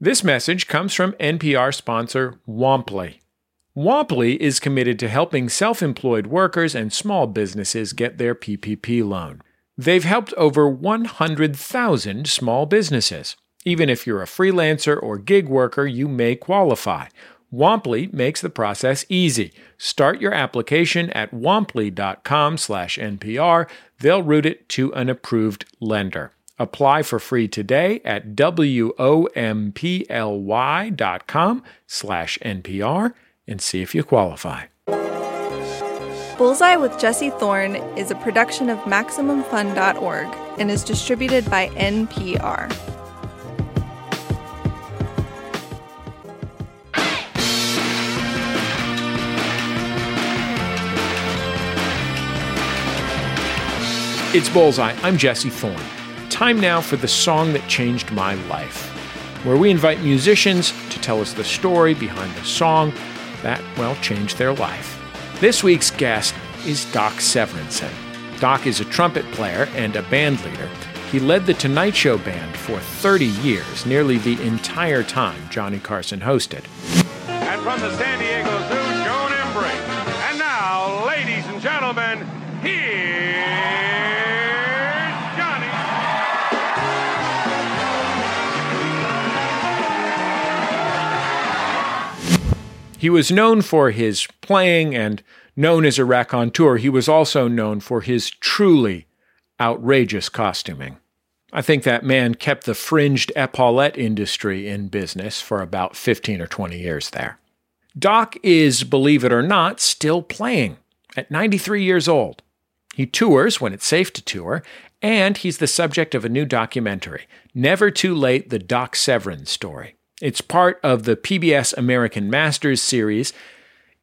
This message comes from NPR sponsor Womply. Womply is committed to helping self employed workers and small businesses get their PPP loan. They've helped over 100,000 small businesses. Even if you're a freelancer or gig worker, you may qualify. Womply makes the process easy. Start your application at womply.com/npr. They'll route it to an approved lender. Apply for free today at womply.com slash NPR and see if you qualify. Bullseye with Jesse Thorn is a production of MaximumFun.org and is distributed by NPR. It's Bullseye. I'm Jesse Thorn. Time now for the song that changed my life, where we invite musicians to tell us the story behind the song that, well, changed their life. This week's guest is Doc Severinsen. Doc is a trumpet player and a band leader. He led the Tonight Show band for 30 years, nearly the entire time Johnny Carson hosted. And from the San Diego He was known for his playing and known as a raconteur. He was also known for his truly outrageous costuming. I think that man kept the fringed epaulette industry in business for about 15 or 20 years there. Doc is, believe it or not, still playing at 93 years old. He tours when it's safe to tour, and he's the subject of a new documentary, Never Too Late The Doc Severinsen Story. It's part of the PBS American Masters series.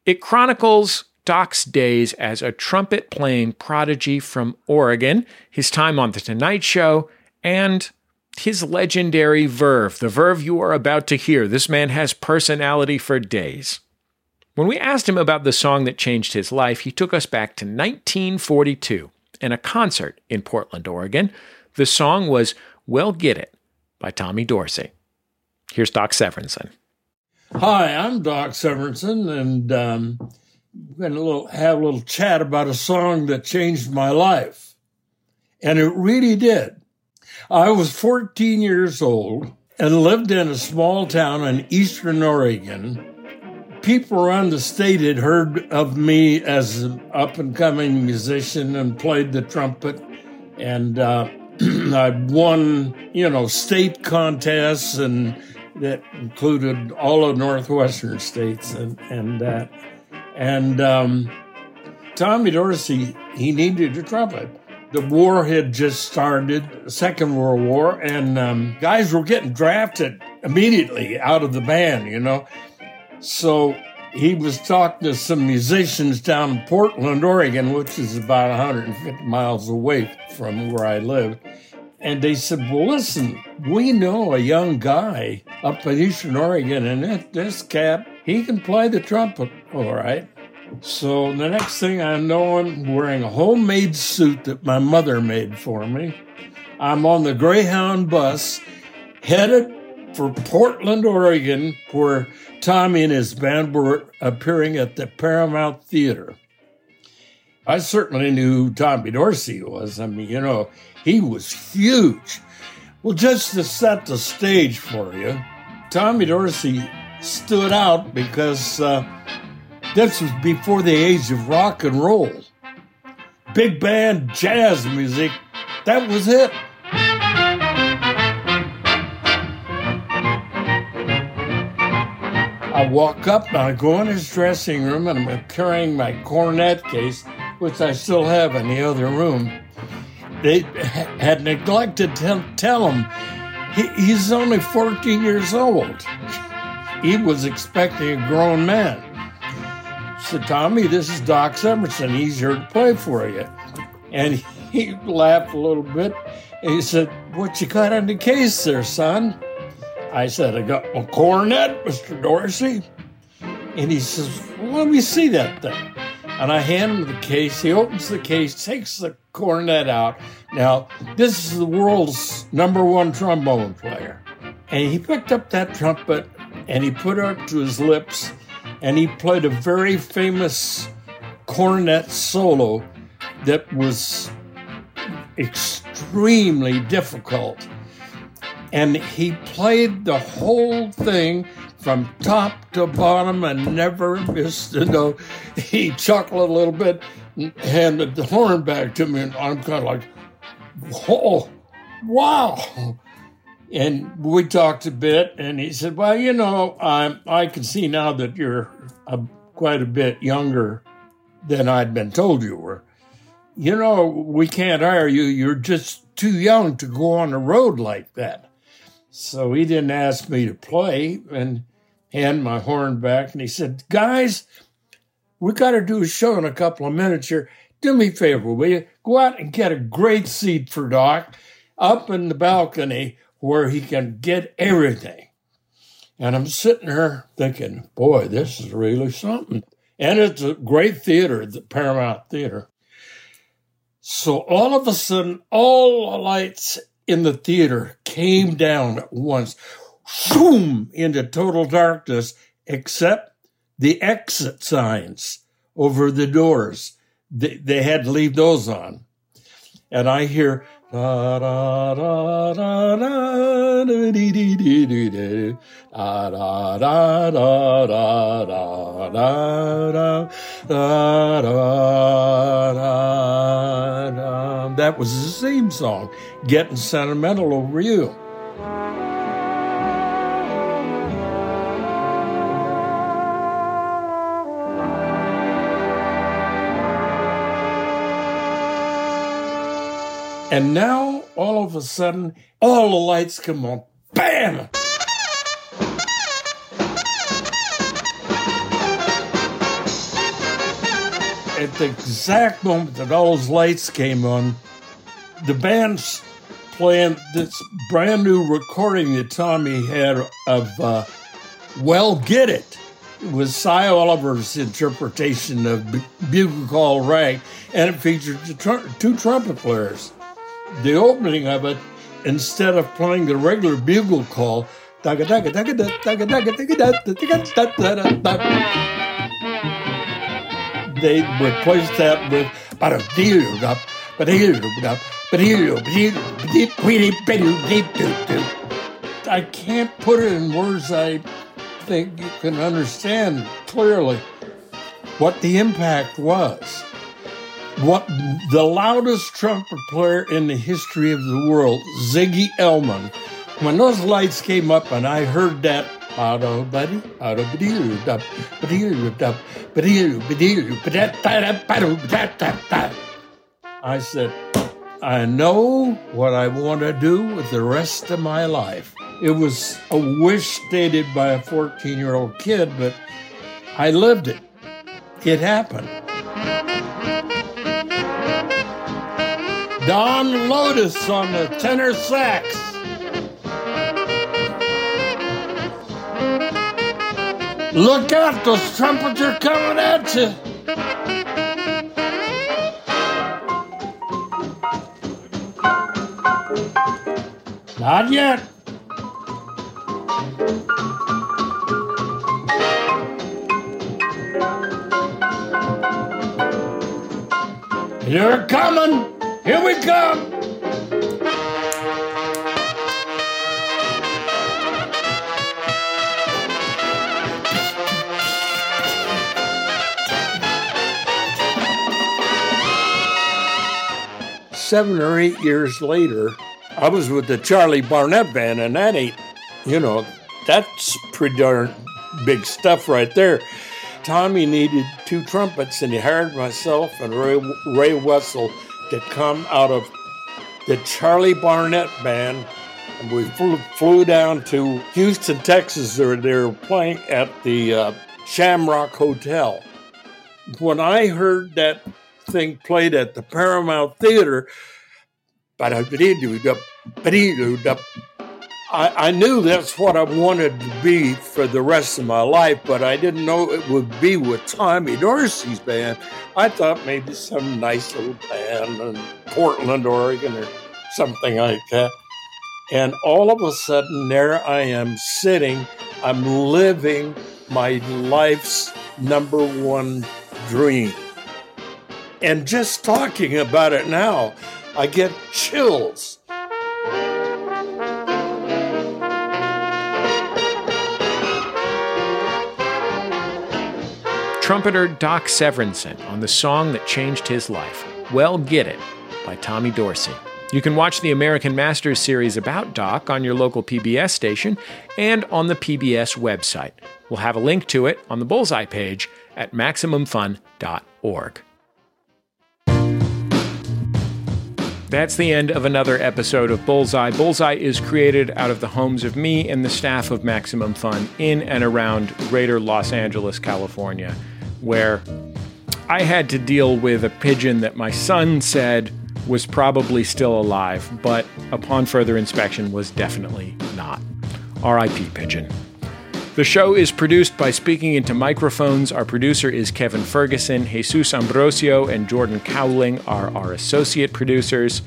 It chronicles Doc's days as a trumpet playing prodigy from Oregon, his time on The Tonight Show, and his legendary verve, the verve you are about to hear. This man has personality for days. When we asked him about the song that changed his life, he took us back to 1942 and a concert in Portland, Oregon. The song was Well Get It by Tommy Dorsey. Here's Doc Severinsen. Hi, I'm Doc Severinsen, and um, we're going to have a little chat about a song that changed my life. And it really did. I was 14 years old and lived in a small town in eastern Oregon. People around the state had heard of me as an up and coming musician and played the trumpet. And uh, I won, you know, state contests and that included all of northwestern states and and that. And um, Tommy Dorsey, he needed a trumpet. The war had just started, Second World War, and um, guys were getting drafted immediately out of the band, you know. So he was talking to some musicians down in Portland, Oregon, which is about 150 miles away from where I lived. And they said, Well, listen, we know a young guy up in Eastern Oregon, and that, this cap, he can play the trumpet all right. So the next thing I know, I'm wearing a homemade suit that my mother made for me. I'm on the Greyhound bus headed for Portland, Oregon, where Tommy and his band were appearing at the Paramount Theater. I certainly knew who Tommy Dorsey was. I mean, you know, he was huge. Well, just to set the stage for you, Tommy Dorsey stood out because uh, this was before the age of rock and roll. Big band jazz music, that was it. I walk up and I go in his dressing room and I'm carrying my cornet case, which I still have in the other room. They had neglected to tell him he, he's only 14 years old. He was expecting a grown man. Said, Tommy, this is Doc Severinsen. He's here to play for you. And he laughed a little bit. He said, What you got in the case there, son? I said, I got a cornet, Mr. Dorsey. And he says, well, Let me see that thing. And I hand him the case. He opens the case, takes the cornet out. Now, this is the world's number one trombone player. And he picked up that trumpet and he put it to his lips and he played a very famous cornet solo that was extremely difficult. And he played the whole thing from top to bottom and never missed a note. He chuckled a little bit and handed the horn back to me, and I'm kind of like, oh, wow. And we talked a bit, and he said, Well, you know, I, I can see now that you're a, quite a bit younger than I'd been told you were. You know, we can't hire you. You're just too young to go on the road like that. So he didn't ask me to play and hand my horn back. And he said, Guys, we got to do a show in a couple of minutes here. Do me a favor, will you? Go out and get a great seat for Doc up in the balcony where he can get everything. And I'm sitting there thinking, boy, this is really something. And it's a great theater, the Paramount Theater. So all of a sudden, all the lights in the theater came down at once, boom, into total darkness, except the exit signs over the doors. They, they had to leave those on. And I hear Da da da da da da da da da da da da da da da da That was the same song, Getting Sentimental Over You. And now, all of a sudden, all the lights come on. Bam! At the exact moment that all those lights came on, the band's playing this brand new recording that Tommy had of uh, Well Get It. It was Sy Oliver's interpretation of Bugle Call Rag, and it featured two trumpet players the opening of it, instead of playing the regular bugle call, they replaced that with I can't put it in words I think you can understand clearly what the impact was what the loudest trumpet player in the history of the world, Ziggy Elman, when those lights came up and I heard that, I said, I know what I want to do with the rest of my life. It was a wish stated by a 14 year old kid, but I lived it. It happened. Don Lodice on the tenor sax. Look out, those trumpets are coming at you. Not yet. You're coming. Here we come! Seven or eight years later, I was with the Charlie Barnet Band, and that ain't, you know, that's pretty darn big stuff right there. Tommy needed two trumpets, and he hired myself and Ray, Ray Wetzel that come out of the Charlie Barnet Band. And we flew, flew down to Houston, Texas. They were, they were playing at the uh, Shamrock Hotel. When I heard that thing played at the Paramount Theater, I, I knew that's what I wanted to be for the rest of my life, but I didn't know it would be with Tommy Dorsey's band. I thought maybe some nice little band in Portland, Oregon, or something like that. And all of a sudden, there I am sitting, I'm living my life's number one dream. And just talking about it now, I get chills. Trumpeter Doc Severinsen on the song that changed his life, Well Get It, by Tommy Dorsey. You can watch the American Masters series about Doc on your local PBS station and on the PBS website. We'll have a link to it on the Bullseye page at MaximumFun.org. That's the end of another episode of Bullseye. Bullseye is created out of the homes of me and the staff of Maximum Fun in and around greater Los Angeles, California, where I had to deal with a pigeon that my son said was probably still alive, but upon further inspection was definitely not. RIP Pigeon. The show is produced by Speaking Into Microphones. Our producer is Kevin Ferguson. Jesus Ambrosio and Jordan Kauwling are our associate producers.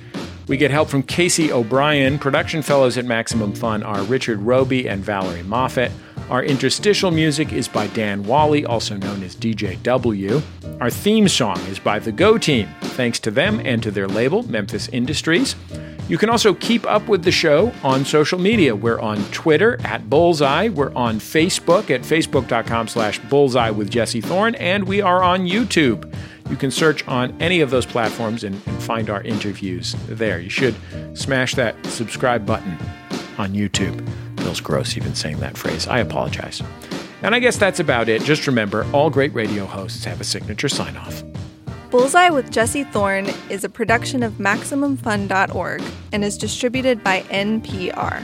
We get help from Casey O'Brien. Production fellows at Maximum Fun are Richard Roby and Valerie Moffett. Our interstitial music is by Dan Wally, also known as DJW. Our theme song is by The Go Team, thanks to them and to their label, Memphis Industries. You can also keep up with the show on social media. We're on Twitter at Bullseye. We're on Facebook at facebook.com slash bullseye with Jesse Thorn. And we are on YouTube. You can search on any of those platforms and, and find our interviews there. You should smash that subscribe button on YouTube. Feels gross even saying that phrase. I apologize. And I guess that's about it. Just remember all great radio hosts have a signature sign off. Bullseye with Jesse Thorn is a production of MaximumFun.org and is distributed by NPR.